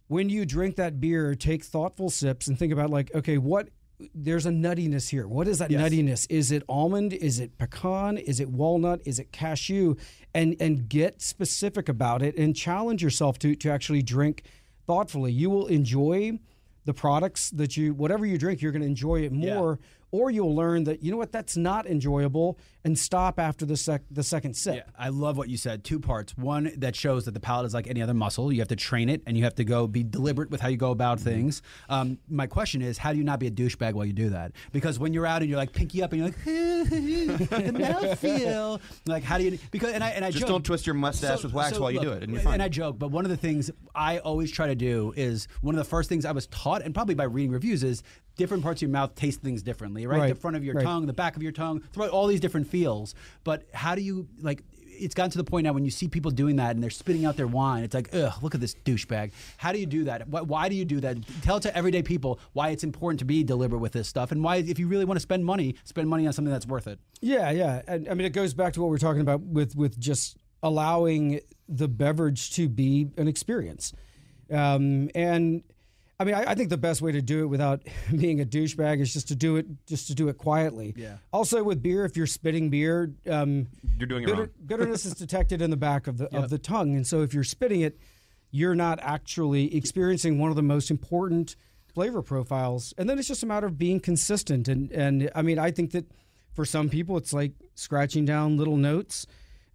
when you drink that beer, take thoughtful sips and think about like, okay, what there's a nuttiness here. What is that Yes. nuttiness? Is it almond? Is it pecan? Is it walnut? Is it cashew? And and get specific about it and challenge yourself to to actually drink thoughtfully. You will enjoy the products that you whatever you drink, you're going to enjoy it Yeah. More. Or you'll learn that you know what that's not enjoyable and stop after the sec the second sip. Yeah, I love what you said. Two parts. One that shows that the palate is like any other muscle. You have to train it, and you have to go be deliberate with how you go about Mm-hmm. things. Um, my question is, how do you not be a douchebag while you do that? Because when you're out and you're like pinky up and you're like *laughs* the mouthfeel, like how do you? Because and I and I Just joke- don't twist your mustache with wax while you do it, and you're fine. And I joke, but one of the things I always try to do is one of the first things I was taught, and probably by reading reviews, is different parts of your mouth taste things differently, right? Right, The front of your right. tongue, the back of your tongue, throughout all these different feels. But how do you like? It's gotten to the point now when you see people doing that and they're spitting out their wine. It's like, ugh, look at this douchebag. How do you do that? Why, why do you do that? Tell to everyday people why it's important to be deliberate with this stuff and why, if you really want to spend money, spend money on something that's worth it. Yeah, yeah. And I mean, it goes back to what we are talking about with with just allowing the beverage to be an experience. Um, and I mean, I, I think the best way to do it without *laughs* being a douchebag is just to do it, just to do it quietly. Yeah. Also, with beer, if you're spitting beer, um, You're doing it bitter- wrong. *laughs* bitterness is detected in the back of the of the tongue, and so if you're spitting it, you're not actually experiencing one of the most important flavor profiles. And then it's just a matter of being consistent. And and I mean, I think that for some people, it's like scratching down little notes.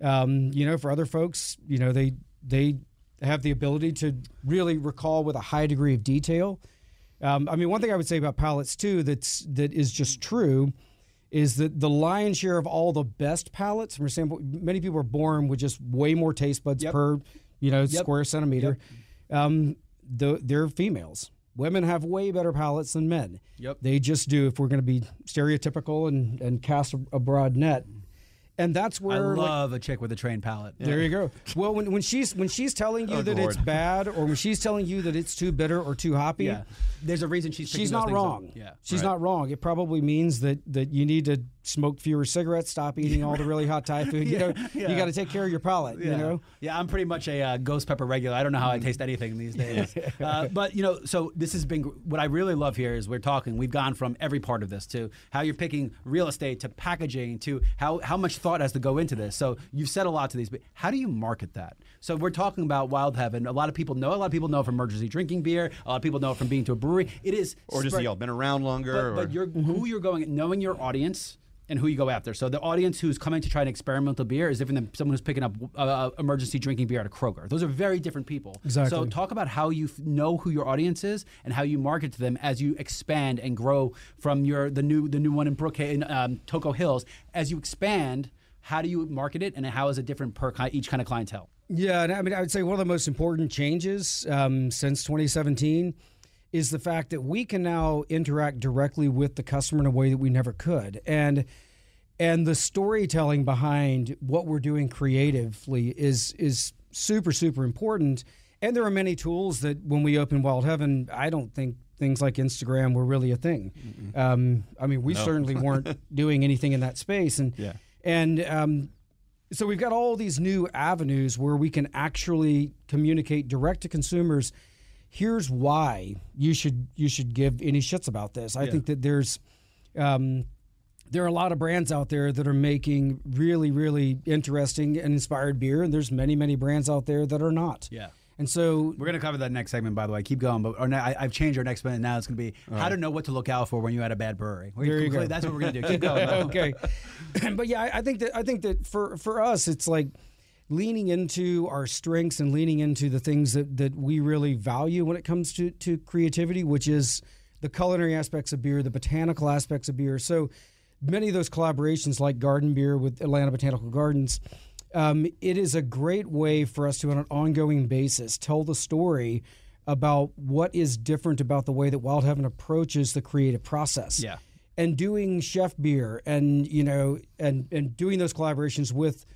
Um, you know, for other folks, you know, they they have the ability to really recall with a high degree of detail. Um, I mean, one thing I would say about palates too that's that is just true is that the lion's share of all the best palates, a standpoint, many people are born with just way more taste buds Yep. per you know Yep. square centimeter. Um, the, they're females. Women have way better palates than men. Yep. They just do. If we're going to be stereotypical and and cast a, a broad net, and that's I where like, love a chick with a trained palate. there you go. Well, when, when she's when she's telling you Oh, that it's bad, or when she's telling you that it's too bitter or too hoppy, Yeah. There's a reason she's she's not things up. wrong. Yeah. she's not wrong. It probably means that that you need to smoke fewer cigarettes, stop eating all the really hot Thai food. You *laughs* know, yeah. you got to take care of your palate. Yeah. You know. yeah, I'm pretty much a uh, ghost pepper regular. I don't know how I Mm. taste anything these *laughs* days. uh, but you know, so this has been what I really love here is we're talking. We've gone from every part of this to how you're picking real estate to packaging to how how much thought has to go into this. So you've said a lot to these, but how do you market that? So we're talking about Wild Heaven. A lot of people know. A lot of people know from emergency drinking beer. A lot of people know from being to a brewery. It is Or just spread- y'all been around longer. but, or, but you're who you're going, knowing your audience and who you go after. So the audience who's coming to try an experimental beer is different than someone who's picking up uh, emergency drinking beer at a Kroger. Those are very different people. Exactly. So talk about how you f- know who your audience is and how you market to them as you expand and grow from your the new the new one in Brookhaven, um, Toco Hills. As you expand, how do you market it and how is it different per ki- each kind of clientele? Yeah, I mean, I would say one of the most important changes um, since 2017 is the fact that we can now interact directly with the customer in a way that we never could, and and the storytelling behind what we're doing creatively is is super super important. And there are many tools that when we opened Wild Heaven, I don't think things like Instagram were really a thing. Um, I mean, we certainly *laughs* weren't doing anything in that space, and Yeah. and um, so we've got all these new avenues where we can actually communicate direct to consumers. Here's why you should you should give any shits about this. I think that there's um, there are a lot of brands out there that are making really really interesting and inspired beer, and there's many many brands out there that are not. Yeah. And so We're going to cover that next segment, by the way. Keep going. But or now, I, I've changed our next segment. Now it's going to be how to know what to look out for when you're at a bad brewery. We're There you go. That's what we're going to do. *laughs* Keep going. okay. *clears throat* but yeah, I, I think that I think that for for us, it's like leaning into our strengths and leaning into the things that that we really value when it comes to to creativity, which is the culinary aspects of beer, the botanical aspects of beer. So many of those collaborations, like Garden Beer with Atlanta Botanical Gardens. Um, it is a great way for us to, on an ongoing basis, tell the story about what is different about the way that Wild Heaven approaches the creative process Yeah. and doing chef beer and you know and and doing those collaborations with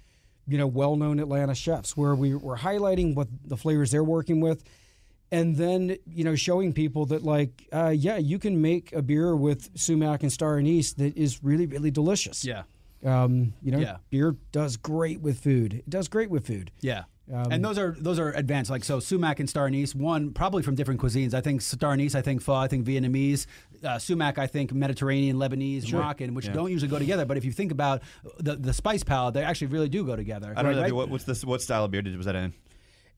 you know well-known Atlanta chefs where we were highlighting what the flavors they're working with and then you know showing people that like uh, yeah you can make a beer with sumac and star anise that is really really delicious Yeah. um, you know Yeah. beer does great with food it does great with food Yeah. Um, and those are those are advanced. Like so, sumac and star anise. One probably from different cuisines. I think star anise. I think pho. I think Vietnamese. Uh, sumac. I think Mediterranean, Lebanese, Moroccan, which don't usually go together. But if you think about the the spice palette, they actually really do go together. I don't know. Right? What, what's this? What style of beer did, was that in?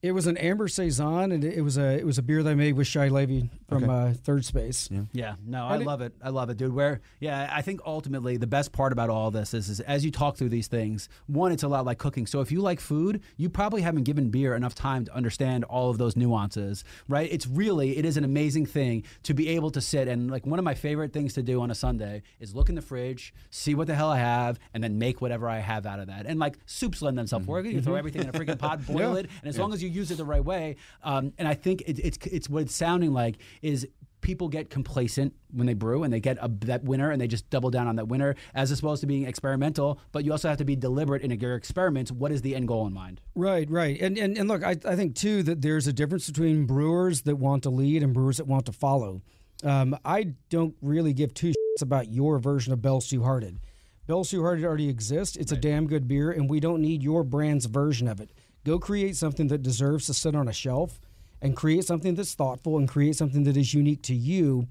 It was an amber saison and it, it was a it was a beer that I made with Shy Levy from uh, Third Space Yeah, no, I And it- love it. I love it, dude. Where, yeah, I think ultimately the best part about all this is, is as you talk through these things, one, it's a lot like cooking. So if you like food, you probably haven't given beer enough time to understand all of those nuances, right? It's really, it is an amazing thing to be able to sit and like one of my favorite things to do on a Sunday is look in the fridge, see what the hell I have, and then make whatever I have out of that. And like soups lend themselves for it. You throw everything in a freaking pot, *laughs* boil Yeah. it, and as long as you use it the right way, um, and I think it, it's it's what it's sounding like is people get complacent when they brew and they get a, that winner and they just double down on that winner as opposed to being experimental. But you also have to be deliberate in your experiments. What is the end goal in mind? Right, right. And and, and look, I, I think too that there's a difference between brewers that want to lead and brewers that want to follow. Um, I don't really give two shits about your version of Bell's Two Hearted. Bell's Two Hearted already exists. It's a damn good beer, and we don't need your brand's version of it. Go create something that deserves to sit on a shelf and create something that's thoughtful and create something that is unique to you.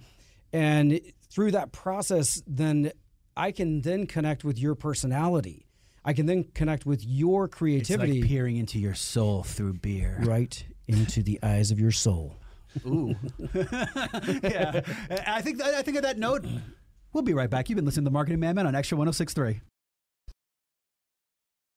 And through that process, then I can then connect with your personality. I can then connect with your creativity It's like peering into your soul through beer. right into the eyes of your soul. Ooh. *laughs* yeah. I think I think on that note, we'll be right back. You've been listening to the Marketing Madman on Extra 1063.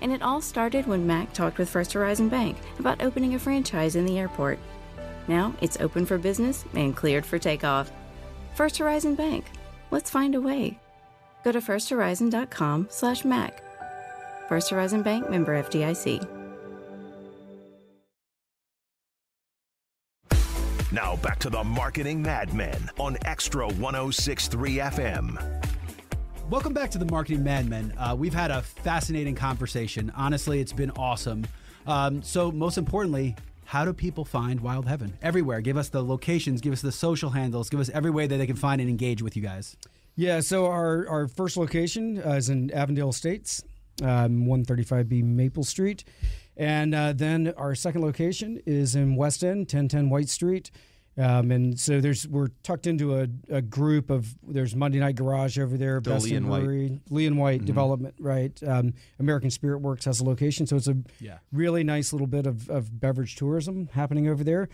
And it all started when Mac talked with First Horizon Bank about opening a franchise in the airport. Now it's open for business and cleared for takeoff. First Horizon Bank. Let's find a way. Go to firsthorizon.com slash Mac. First Horizon Bank member FDIC. Now back to the Marketing Madmen on Extra 1063 FM. Welcome back to the Marketing Madmen. Uh, we've had a fascinating conversation. Honestly, it's been awesome. Um, so, most importantly, how do people find Wild Heaven? Everywhere. Give us the locations, give us the social handles, give us every way that they can find and engage with you guys. Yeah, so our, our first location uh, is in Avondale Estates, um, 135B Maple Street. And uh, then our second location is in West End, 1010 White Street. Um, and so there's we're tucked into a, a group of there's Monday Night Garage over there, The Best Lee and White. Lee and White Development, right? Um, American Spirit Works has a location, so it's a Yeah. really nice little bit of, of beverage tourism happening over there.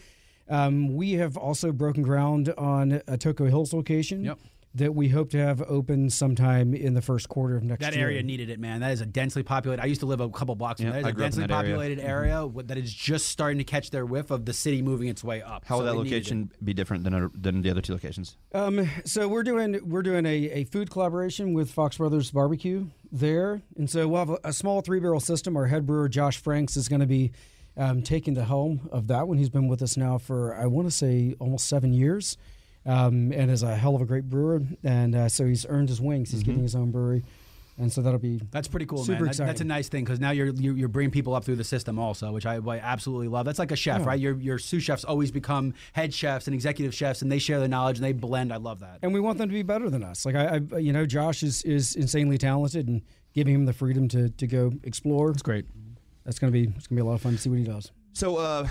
Um, we have also broken ground on a Toco Hills location Yep. That we hope to have open sometime in the first quarter of next That year. That area needed it, man. That is a densely populated. I used to live a couple blocks from Yeah, there. It's I a grew up in densely that area. populated area w- that is just starting to catch their whiff of the city moving its way up. How will that they needed it. location be different than, than the other two locations? Um, so we're doing we're doing a, a food collaboration with Fox Brothers Barbecue there, and so we'll have a, a small three barrel system. Our head brewer Josh Franks is going to be um, taking the helm of that one. He's been with us now for I want to say almost seven years, um, and is a hell of a great brewer. And uh, so he's earned his wings. He's getting his own brewery. and so that'll be That's pretty cool, Super man. That- that's a nice thing because now you're, you're you're bringing people up through the system also, which I, I absolutely love. That's like a chef, right? Your your sous chefs always become head chefs and executive chefs, and they share their knowledge and they blend. I love that. and we want them to be better than us. Like I, I you know, Josh is is insanely talented, and giving him the freedom to to go explore. It's great. That's gonna be it's gonna be a lot of fun to see what he does. So, uh,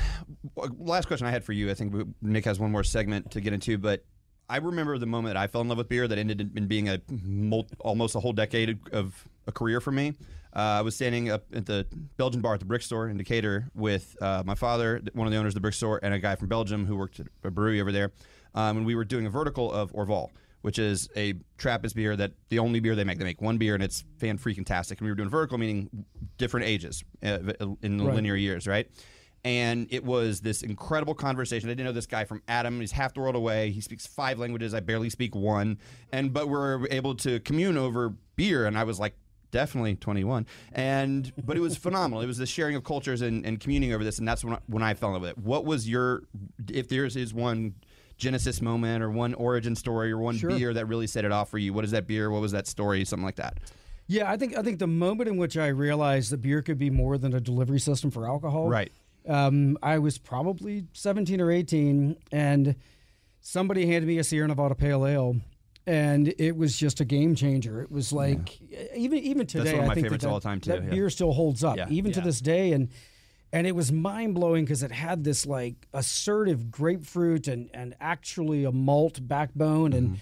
last question I had for you. I think Nick has one more segment to get into, but I remember the moment I fell in love with beer that ended in- in being a mul- almost a whole decade of a career for me. Uh, I was standing up at the Belgian bar at the Brick Store in Decatur with uh, my father, one of the owners of the Brick Store, and a guy from Belgium who worked at a brewery over there. Um, and we were doing a vertical of Orval, which is a Trappist beer that the only beer they make. They make one beer and it's fan freaking tastic. And we were doing vertical, meaning different ages uh, in the Right. linear years, right? And it was this incredible conversation. I didn't know this guy from Adam. He's half the world away. He speaks five languages. I barely speak one, and but we're able to commune over beer. And I was like, definitely 21. And but it was phenomenal. It was the sharing of cultures and, and communing over this, and that's when I, when I fell in love with it. What was your, if there's one genesis moment or one origin story or one Sure. beer that really set it off for you? What is that beer? What was that story? Something like that. Yeah, I think I think the moment in which I realized that beer could be more than a delivery system for alcohol. Right. Um, I was probably 17 or 18, and somebody handed me a Sierra Nevada Pale Ale, and it was just a game changer. It was like even even today, one of I think favorites that, all the time, too, That yeah. beer still holds up, Yeah. even to this day, and and it was mind blowing because it had this like assertive grapefruit and and actually a malt backbone and. Mm-hmm.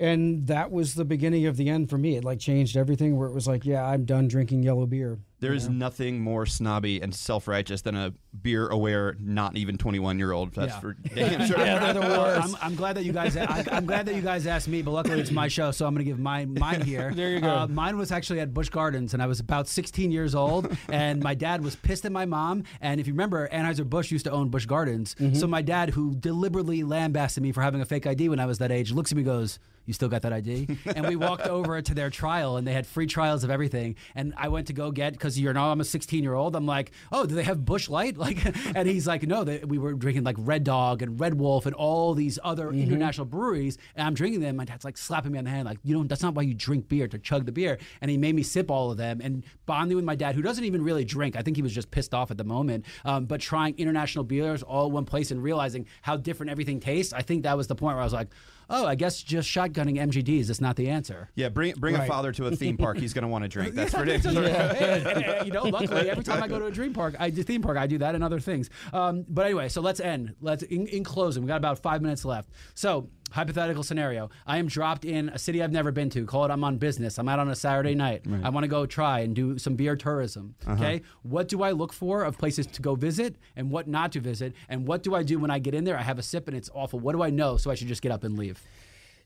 And that was the beginning of the end for me. It like changed everything. Where it was like, yeah, I'm done drinking yellow beer. There is nothing more snobby and self righteous than a beer aware, not even 21 year old. That's Yeah. for *laughs* damn sure. I'm, I'm glad that you guys. I, I'm glad that you guys asked me, but luckily it's my *laughs* show, so I'm going to give mine mine here. *laughs* There you go. Uh, mine was actually at Busch Gardens, and I was about 16 years old, and my dad was pissed at my mom. And if you remember, Anheuser Busch used to own Busch Gardens, Mm-hmm. so my dad, who deliberately lambasted me for having a fake ID when I was that age, looks at me, and goes. You still got that ID? and we walked over to their trial, and they had free trials of everything. And I went to go get because you're now I'm a 16 year old. I'm like, oh, do they have Busch Light? *laughs* Like, and he's like, no, they, we were drinking like Red Dog and Red Wolf and all these other international breweries, and I'm drinking them. My dad's like slapping me on the hand, like, you don't. That's not why you drink beer to chug the beer. And he made me sip all of them and bonding with my dad, who doesn't even really drink. I think he was just pissed off at the moment. Um, but trying international beers all in one place and realizing how different everything tastes, I think that was the point where I was like, oh, I guess just shotgunning MGDs is not the answer. Yeah, bring bring a father to a theme park. He's going to want to drink. That's *laughs* Yeah, ridiculous. and, and, and, you know, luckily, every time I go to a dream park, I do theme park, I do that and other things. Um, but anyway, so let's end. Let's in, in closing. We got about five minutes left. So hypothetical scenario: I am dropped in a city I've never been to. Call it I'm on business. I'm out on a Saturday night. I want to go try and do some beer tourism. Okay, what do I look for of places to go visit and what not to visit? And what do I do when I get in there? I have a sip and it's awful. What do I know? So I should just get up and leave.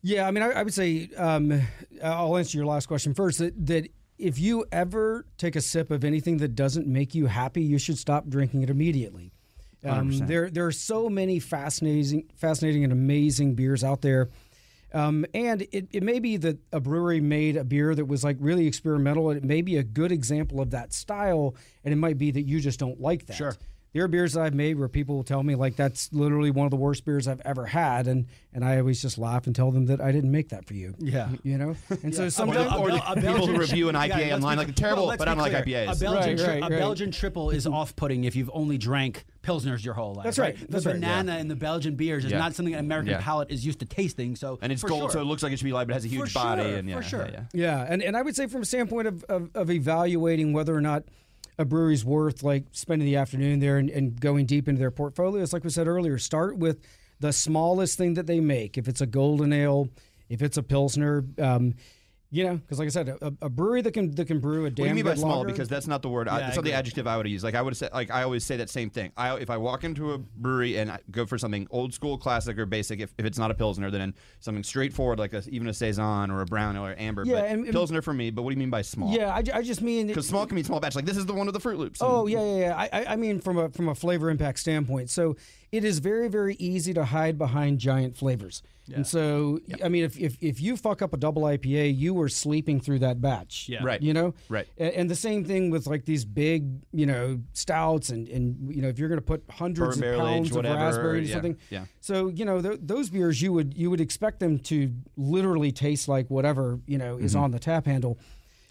Yeah, I mean, I, I would say um, I'll answer your last question first. That, that if you ever take a sip of anything that doesn't make you happy, you should stop drinking it immediately. Um, there, there are so many fascinating, fascinating and amazing beers out there. Um, and it, it may be that a brewery made a beer that was like really experimental, and it may be a good example of that style, and it might be that you just don't like that. Sure. There are beers that I've made where people will tell me like that's literally one of the worst beers I've ever had, and and I always just laugh and tell them that I didn't make that for you. Yeah. you know. *laughs* And so Or, sometimes, the, or the *laughs* people who review an IPA Yeah, online be- like terrible, well, but I don't like. IPAs. A Belgian, Right, tri- right, a. Belgian triple is mm-hmm. off-putting if you've only drank pilsners your whole life. That's right, The that's right, banana in the Belgian beers is Yeah. not something an American Yeah. palate is used to tasting. So and it's gold, sure. so it looks like it should be light, but it has a huge For body. sure, and yeah, for sure. yeah, yeah. Yeah, and, and I would say from a standpoint of, of, of evaluating whether or not a brewery's worth like spending the afternoon there and, and going deep into their portfolios, like we said earlier, start with the smallest thing that they make. If it's a golden ale, if it's a pilsner, um, you know, because like I said, a, a brewery that can that can brew a damn What do you mean by small? lager- Because that's not the word. I, Yeah, it's I not the adjective I would use. Like I would say, like I always say that same thing. I if I walk into a brewery and I go for something old school, classic, or basic, if, if it's not a pilsner, then something straightforward like a, even a saison or a brown or amber. Yeah, but and- pilsner for me. But what do you mean by small? yeah, I, I just mean because small can mean small batch. Like this is the one with the Fruit Loops. Oh And- yeah, yeah, yeah. I, I- I mean, from a from a flavor impact standpoint, so it is very, very easy to hide behind giant flavors. And so, I mean, if, if if you fuck up a double IPA, you are sleeping through that batch. Yeah. Right. You know. Right. A- And, the same thing with like these big, you know, stouts, and and you know, if you're going to put hundreds Bourbon of barrel pounds aged, of raspberry or yeah, something. yeah. So you know, th- those beers you would you would expect them to literally taste like whatever you know Mm-hmm. is on the tap handle.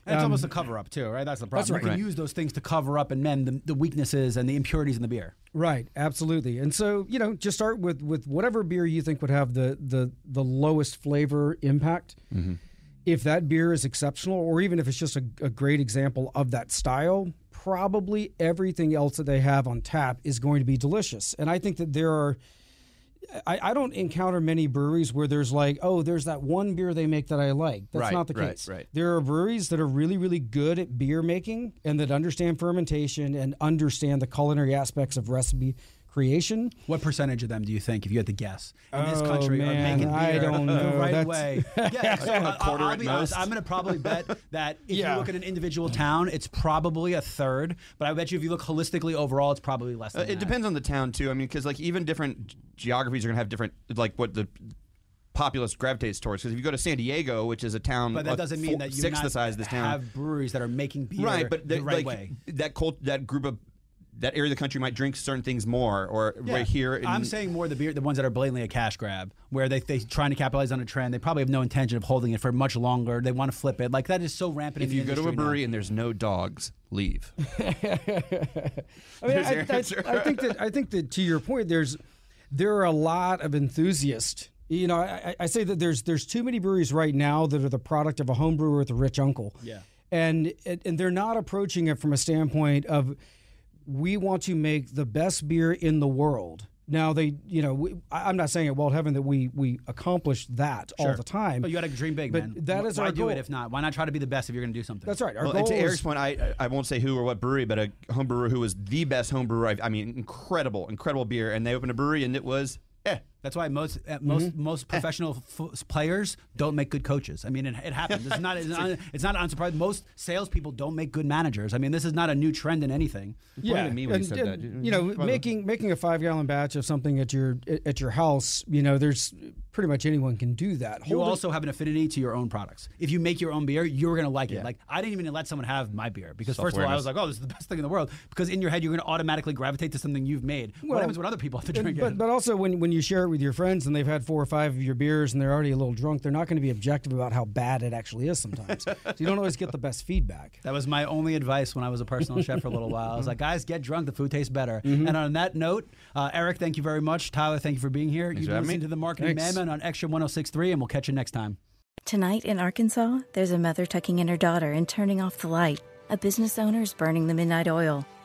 And it's Um, almost a cover up too, right? That's the problem. That's right. You can Right. use those things to cover up and mend the, the weaknesses and the impurities in the beer. Right, absolutely. And so, you know, just start with with whatever beer you think would have the the the lowest flavor impact. If that beer is exceptional, or even if it's just a, a great example of that style, probably everything else that they have on tap is going to be delicious. And I think that there are. I, I don't encounter many breweries where there's like, oh, there's that one beer they make that I like. That's Right, not the right, case. right. There are breweries that are really, really good at beer making and that understand fermentation and understand the culinary aspects of recipe creation. What percentage of them do you think, if you had to guess, in this Oh, country man, are making beer I don't the know. right That's- way? *laughs* Yeah, so I- quarter I'll, at be honest. I'm going to probably bet *laughs* that if Yeah. you look at an individual town, it's probably a third. But I bet you if you look holistically overall, it's probably less. Uh, it that. depends on the town too. I mean, because like even different geographies are gonna have different like what the populace gravitates towards. Because if you go to San Diego, which is a town, But that uh, doesn't mean four- that you six not the size of this town, you have breweries that are making beer right? But the the- right like, way. that cult, that group of that area of the country might drink certain things more, or Yeah. right here. In, I'm saying more the beer, the ones that are blatantly a cash grab, where they they trying to capitalize on a trend. They probably have no intention of holding it for much longer. They want to flip it. Like that is so rampant. if in you go to a industry now. brewery and there's no dogs, leave. *laughs* I mean, I, I- I think that I think that to your point, there's there are a lot of enthusiasts. You know, I, I say that there's there's too many breweries right now that are the product of a home brewer with a rich uncle. Yeah. and and and they're not approaching it from a standpoint of we want to make the best beer in the world. Now they, you know, we, I- I'm not saying at Wild Heaven that we we accomplish that all the time. But you got to dream big, But man. that Wh- is why our do goal. it if not? Why not try to be the best if you're going to do something? That's right. Our Well, goal and to is- Eric's point, I I won't say who or what brewery, but a home brewer who was the best home brewer. I've, I mean, incredible, incredible beer, and they opened a brewery, and it was eh. That's why most uh, most Mm-hmm. most professional f- players don't make good coaches. I mean, it, it happens. It's not it's *laughs* not, it's not unsurprising. Most salespeople don't make good managers. I mean, this is not a new trend in anything. pointed at me when you said and, that. You know, By making making a five gallon batch of something at your at your house, you know, there's pretty much anyone can do that. You Hold it- also have an affinity to your own products. If you make your own beer, you're going to like Yeah. it. Like I didn't even let someone have my beer because first of all, I was like, "Oh, this is the best thing in the world." Because in your head, you're going to automatically gravitate to something you've made. Well, what happens when other people have to drink but it? but but also when when you share it with your friends and they've had four or five of your beers and they're already a little drunk, they're not going to be objective about how bad it actually is sometimes. *laughs* so you don't always get the best feedback. That was my only advice when I was a personal chef for a little while. I was like, guys, get drunk. The food tastes better. Mm-hmm. And on that note, uh, Eric, thank you very much. Tyler, thank you for being here. You've been listening to the Marketing Thanks. Madman on Extra 1063, and we'll catch you next time. Tonight in Arkansas, there's a mother tucking in her daughter and turning off the light. A business owner is burning the midnight oil.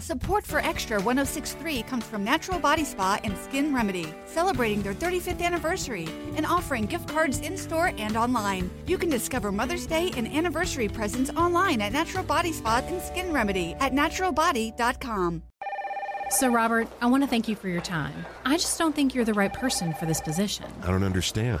Support for Extra 1063 comes from Natural Body Spa and Skin Remedy, celebrating their 35th anniversary and offering gift cards in store and online. You can discover Mother's Day and anniversary presents online at Natural Body Spa and Skin Remedy at naturalbody.com. So, Robert, I want to thank you for your time. I just don't think you're the right person for this position. I don't understand.